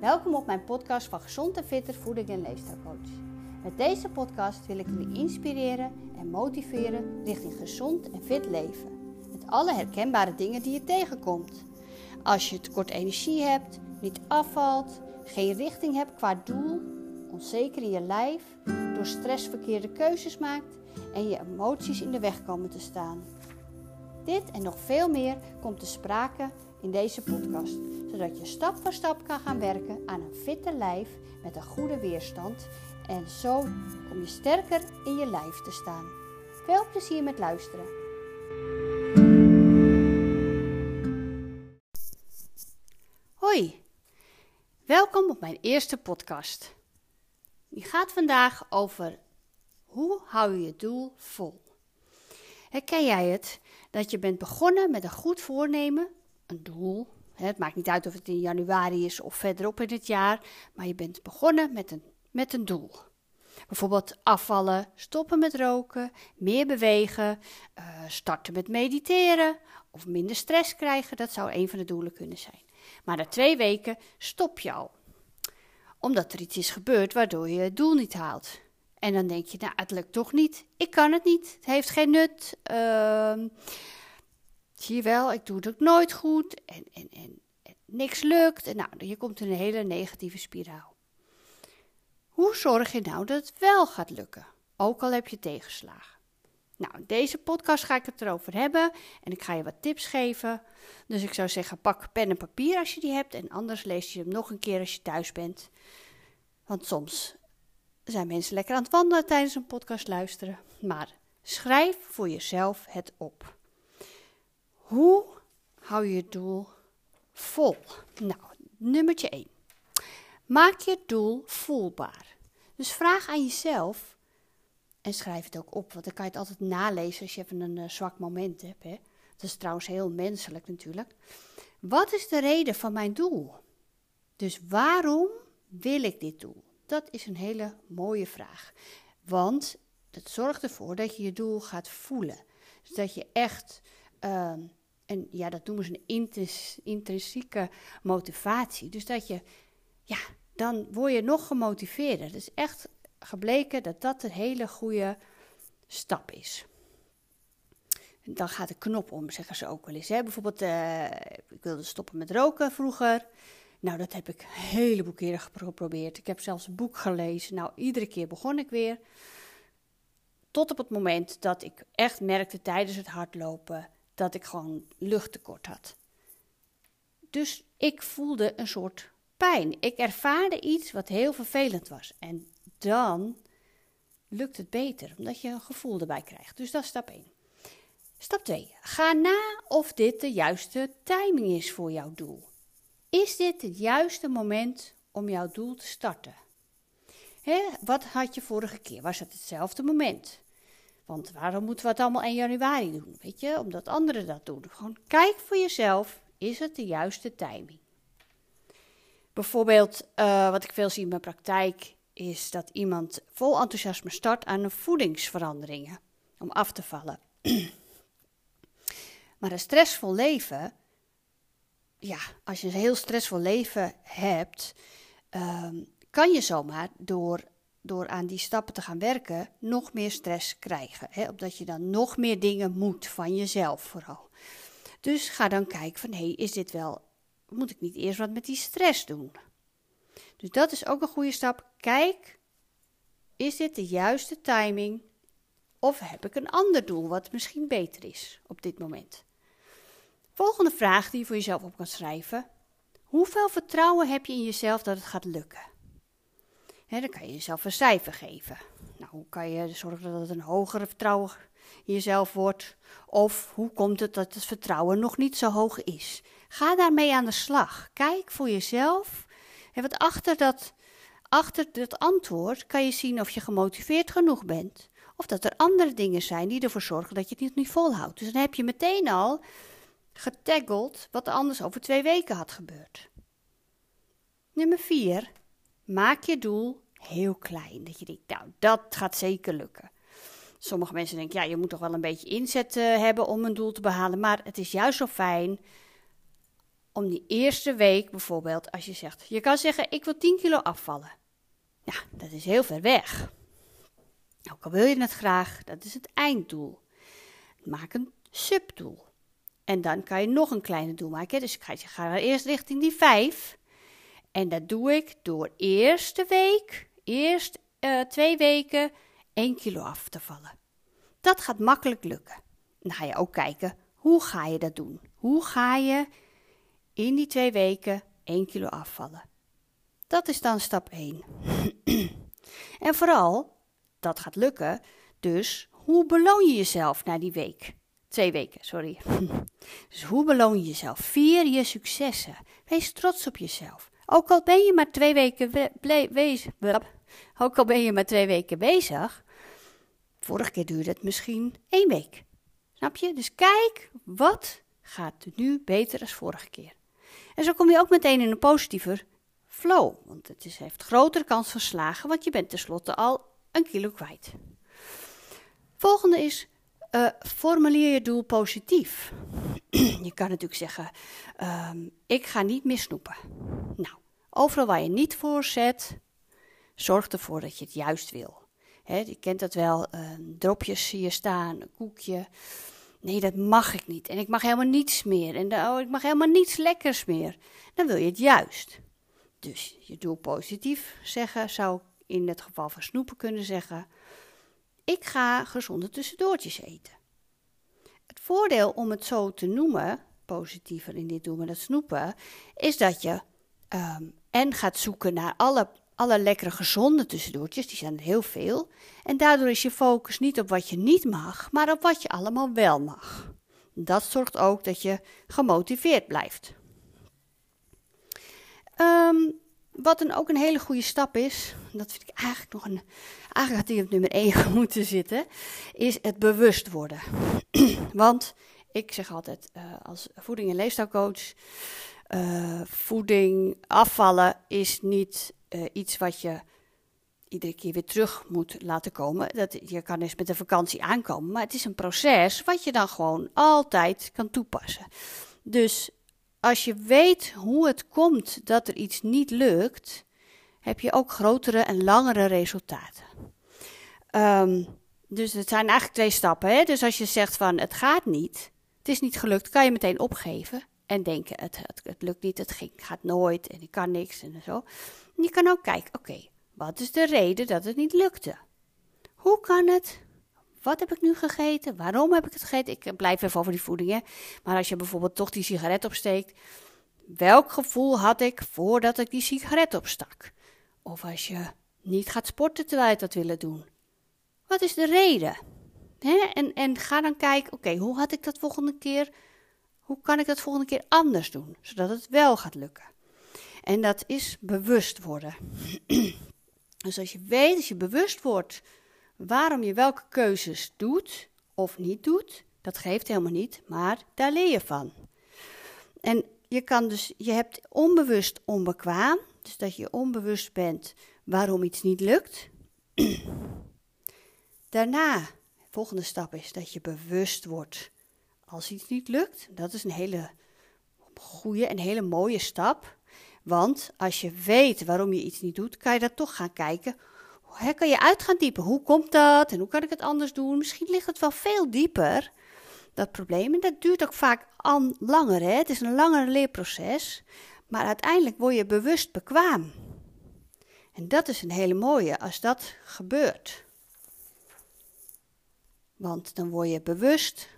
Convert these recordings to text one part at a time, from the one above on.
Welkom op mijn podcast van Gezond en Fitter Voeding en Leefstijlcoach. Met deze podcast wil ik jullie inspireren en motiveren richting gezond en fit leven. Met alle herkenbare dingen die je tegenkomt. Als je tekort energie hebt, niet afvalt, geen richting hebt qua doel, onzeker in je lijf, door stress verkeerde keuzes maakt en je emoties in de weg komen te staan. Dit en nog veel meer komt te sprake in deze podcast, zodat je stap voor stap kan gaan werken aan een fitte lijf met een goede weerstand en zo kom je sterker in je lijf te staan. Veel plezier met luisteren. Hoi, welkom op mijn eerste podcast. Die gaat vandaag over hoe hou je je doel vol. Herken jij het dat je bent begonnen met een goed voornemen een doel. Het maakt niet uit of het in januari is of verderop in het jaar, maar je bent begonnen met een, met een doel. Bijvoorbeeld afvallen, stoppen met roken, meer bewegen, uh, starten met mediteren of minder stress krijgen. Dat zou een van de doelen kunnen zijn. Maar na twee weken stop je al. Omdat er iets is gebeurd waardoor je het doel niet haalt. En dan denk je, nou, het lukt toch niet. Ik kan het niet. Het heeft geen nut. Uh, Zie je wel, ik doe het ook nooit goed en, en, en, niks lukt. En nou, je komt in een hele negatieve spiraal. Hoe zorg je nou dat het wel gaat lukken, ook al heb je tegenslagen? Nou, in deze podcast ga ik het erover hebben en ik ga je wat tips geven. Dus ik zou zeggen, pak pen en papier als je die hebt en anders lees je hem nog een keer als je thuis bent. Want soms zijn mensen lekker aan het wandelen tijdens een podcast luisteren. Maar schrijf voor jezelf het op. Hoe hou je het doel vol? Nou, nummertje 1. Maak je doel voelbaar. Dus vraag aan jezelf en schrijf het ook op, want dan kan je het altijd nalezen als je even een uh, zwak moment hebt. Hè? Dat is trouwens heel menselijk natuurlijk. Wat is de reden van mijn doel? Dus waarom wil ik dit doel? Dat is een hele mooie vraag. Want het zorgt ervoor dat je je doel gaat voelen. Dus dat je echt uh, en ja, dat noemen ze een intrinsieke motivatie. Dus dat je, ja, dan word je nog gemotiveerder. Het is echt gebleken dat dat een hele goede stap is. dan gaat de knop om, zeggen ze ook wel eens. Hè? Bijvoorbeeld, uh, ik wilde stoppen met roken vroeger. Nou, dat heb ik een heleboel keren geprobeerd. Ik heb zelfs een boek gelezen. Nou, iedere keer begon ik weer. Tot op het moment dat ik echt merkte tijdens het hardlopen dat ik gewoon luchttekort had. Dus ik voelde een soort pijn. Ik ervaarde iets wat heel vervelend was. En dan lukt het beter, omdat je een gevoel erbij krijgt. Dus dat is stap 1. Stap 2. Ga na of dit de juiste timing is voor jouw doel. Is dit het juiste moment om jouw doel te starten? Wat had je vorige keer? Was het hetzelfde moment? Want waarom moeten we het allemaal 1 januari doen? Weet je, omdat anderen dat doen. Gewoon kijk voor jezelf, is het de juiste timing? Bijvoorbeeld, uh, wat ik veel zie in mijn praktijk, is dat iemand vol enthousiasme start aan een voedingsveranderingen om af te vallen. maar een stressvol leven, ja, als je een heel stressvol leven hebt, um, kan je zomaar door door aan die stappen te gaan werken, nog meer stress krijgen. Hè? Omdat je dan nog meer dingen moet van jezelf vooral. Dus ga dan kijken van, hé, hey, is dit wel, moet ik niet eerst wat met die stress doen? Dus dat is ook een goede stap. Kijk, is dit de juiste timing? Of heb ik een ander doel wat misschien beter is op dit moment? Volgende vraag die je voor jezelf op kan schrijven. Hoeveel vertrouwen heb je in jezelf dat het gaat lukken? Dan kan je jezelf een cijfer geven. Nou, hoe kan je zorgen dat het een hogere vertrouwen in jezelf wordt? Of hoe komt het dat het vertrouwen nog niet zo hoog is? Ga daarmee aan de slag. Kijk voor jezelf. En wat achter dat, achter dat antwoord kan je zien of je gemotiveerd genoeg bent. Of dat er andere dingen zijn die ervoor zorgen dat je het niet volhoudt. Dus dan heb je meteen al getaggeld wat er anders over twee weken had gebeurd. Nummer 4. Maak je doel heel klein. Dat je denkt, nou, dat gaat zeker lukken. Sommige mensen denken, ja, je moet toch wel een beetje inzet uh, hebben om een doel te behalen. Maar het is juist zo fijn om die eerste week bijvoorbeeld, als je zegt, je kan zeggen, ik wil 10 kilo afvallen. Ja, dat is heel ver weg. Ook al wil je het graag, dat is het einddoel. Maak een subdoel. En dan kan je nog een kleine doel maken. Dus ga, je gaat eerst richting die 5. En dat doe ik door eerste week, eerst uh, twee weken, 1 kilo af te vallen. Dat gaat makkelijk lukken. Dan ga je ook kijken, hoe ga je dat doen? Hoe ga je in die twee weken 1 kilo afvallen? Dat is dan stap 1. en vooral, dat gaat lukken, dus hoe beloon je jezelf na die week? Twee weken, sorry. dus hoe beloon je jezelf? Vier je successen. Wees trots op jezelf. Ook al ben je maar twee weken bezig. Ook al ben je maar twee weken bezig. Vorige keer duurde het misschien één week. Snap je? Dus kijk, wat gaat nu beter dan vorige keer? En zo kom je ook meteen in een positiever flow. Want het is, heeft grotere kans van slagen, want je bent tenslotte al een kilo kwijt. Volgende is, uh, formuleer je doel positief. je kan natuurlijk zeggen, um, ik ga niet meer snoepen. Nou, overal waar je niet voor zet, zorg ervoor dat je het juist wil. He, je kent dat wel, uh, dropjes zie je staan, een koekje. Nee, dat mag ik niet. En ik mag helemaal niets meer. En oh, ik mag helemaal niets lekkers meer. Dan wil je het juist. Dus je doel positief zeggen zou in het geval van snoepen kunnen zeggen: Ik ga gezonde tussendoortjes eten. Het voordeel om het zo te noemen, positiever in dit doel met het snoepen, is dat je um, en gaat zoeken naar alle alle lekkere gezonde tussendoortjes, die zijn er heel veel. En daardoor is je focus niet op wat je niet mag, maar op wat je allemaal wel mag. Dat zorgt ook dat je gemotiveerd blijft. Um, wat dan ook een hele goede stap is, dat vind ik eigenlijk nog een. Eigenlijk had die op nummer 1 moeten zitten, is het bewust worden. Want ik zeg altijd uh, als voeding- en leefstijlcoach: uh, voeding afvallen is niet uh, iets wat je iedere keer weer terug moet laten komen. Dat, je kan eens met een vakantie aankomen, maar het is een proces wat je dan gewoon altijd kan toepassen. Dus als je weet hoe het komt dat er iets niet lukt, heb je ook grotere en langere resultaten. Um, dus het zijn eigenlijk twee stappen. Hè? Dus als je zegt van het gaat niet, het is niet gelukt, kan je meteen opgeven en denken het, het, het lukt niet, het ging, gaat nooit en ik kan niks en zo. je kan ook kijken, oké, wat is de reden dat het niet lukte? Hoe kan het? Wat heb ik nu gegeten? Waarom heb ik het gegeten? Ik blijf even over die voeding. Maar als je bijvoorbeeld toch die sigaret opsteekt, welk gevoel had ik voordat ik die sigaret opstak? Of als je niet gaat sporten terwijl je dat willen doen. Wat is de reden? En, en ga dan kijken, oké, hoe had ik dat volgende keer hoe kan ik dat volgende keer anders doen, zodat het wel gaat lukken? En dat is bewust worden. dus als je weet, als je bewust wordt waarom je welke keuzes doet of niet doet, dat geeft helemaal niet, maar daar leer je van. En je kan dus, je hebt onbewust onbekwaam, dus dat je onbewust bent waarom iets niet lukt. Daarna, de volgende stap is dat je bewust wordt als iets niet lukt. Dat is een hele goede en hele mooie stap. Want als je weet waarom je iets niet doet, kan je dat toch gaan kijken. Hoe kan je uit gaan diepen? Hoe komt dat? En hoe kan ik het anders doen? Misschien ligt het wel veel dieper, dat probleem. En dat duurt ook vaak langer. Hè? Het is een langer leerproces. Maar uiteindelijk word je bewust bekwaam. En dat is een hele mooie als dat gebeurt. Want dan word je bewust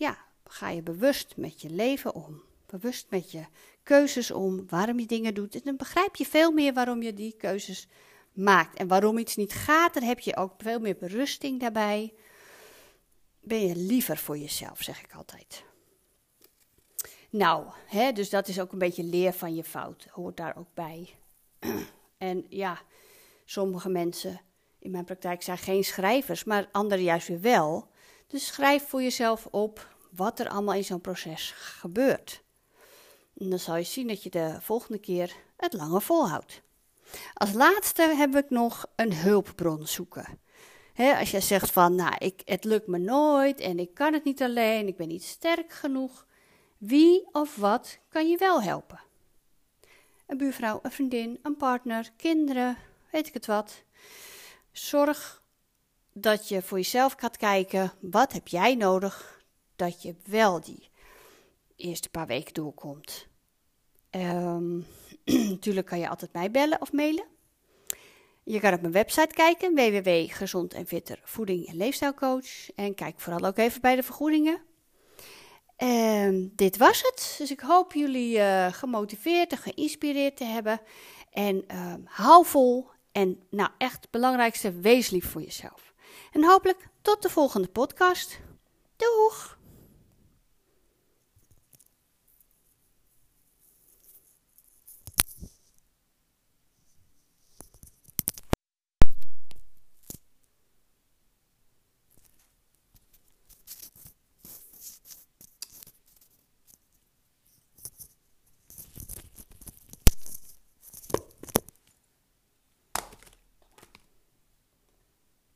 ja, ga je bewust met je leven om. Bewust met je keuzes om, waarom je dingen doet. En dan begrijp je veel meer waarom je die keuzes maakt. En waarom iets niet gaat, dan heb je ook veel meer berusting daarbij. Ben je liever voor jezelf, zeg ik altijd. Nou, hè, dus dat is ook een beetje leer van je fout. Hoort daar ook bij. en ja, sommige mensen in mijn praktijk zijn geen schrijvers, maar anderen juist weer wel. Dus schrijf voor jezelf op wat er allemaal in zo'n proces gebeurt. En dan zal je zien dat je de volgende keer het langer volhoudt. Als laatste heb ik nog een hulpbron zoeken. als je zegt van, nou, ik, het lukt me nooit en ik kan het niet alleen, ik ben niet sterk genoeg. Wie of wat kan je wel helpen? Een buurvrouw, een vriendin, een partner, kinderen, weet ik het wat. Zorg dat je voor jezelf gaat kijken, wat heb jij nodig dat je wel die eerste paar weken doorkomt. Um, natuurlijk kan je altijd mij bellen of mailen. Je kan op mijn website kijken, www.gezond en fitter voeding en leefstijlcoach. En kijk vooral ook even bij de vergoedingen. En dit was het. Dus ik hoop jullie uh, gemotiveerd en geïnspireerd te hebben. En uh, hou vol. En nou echt het belangrijkste, wees lief voor jezelf. En hopelijk tot de volgende podcast. Doeg!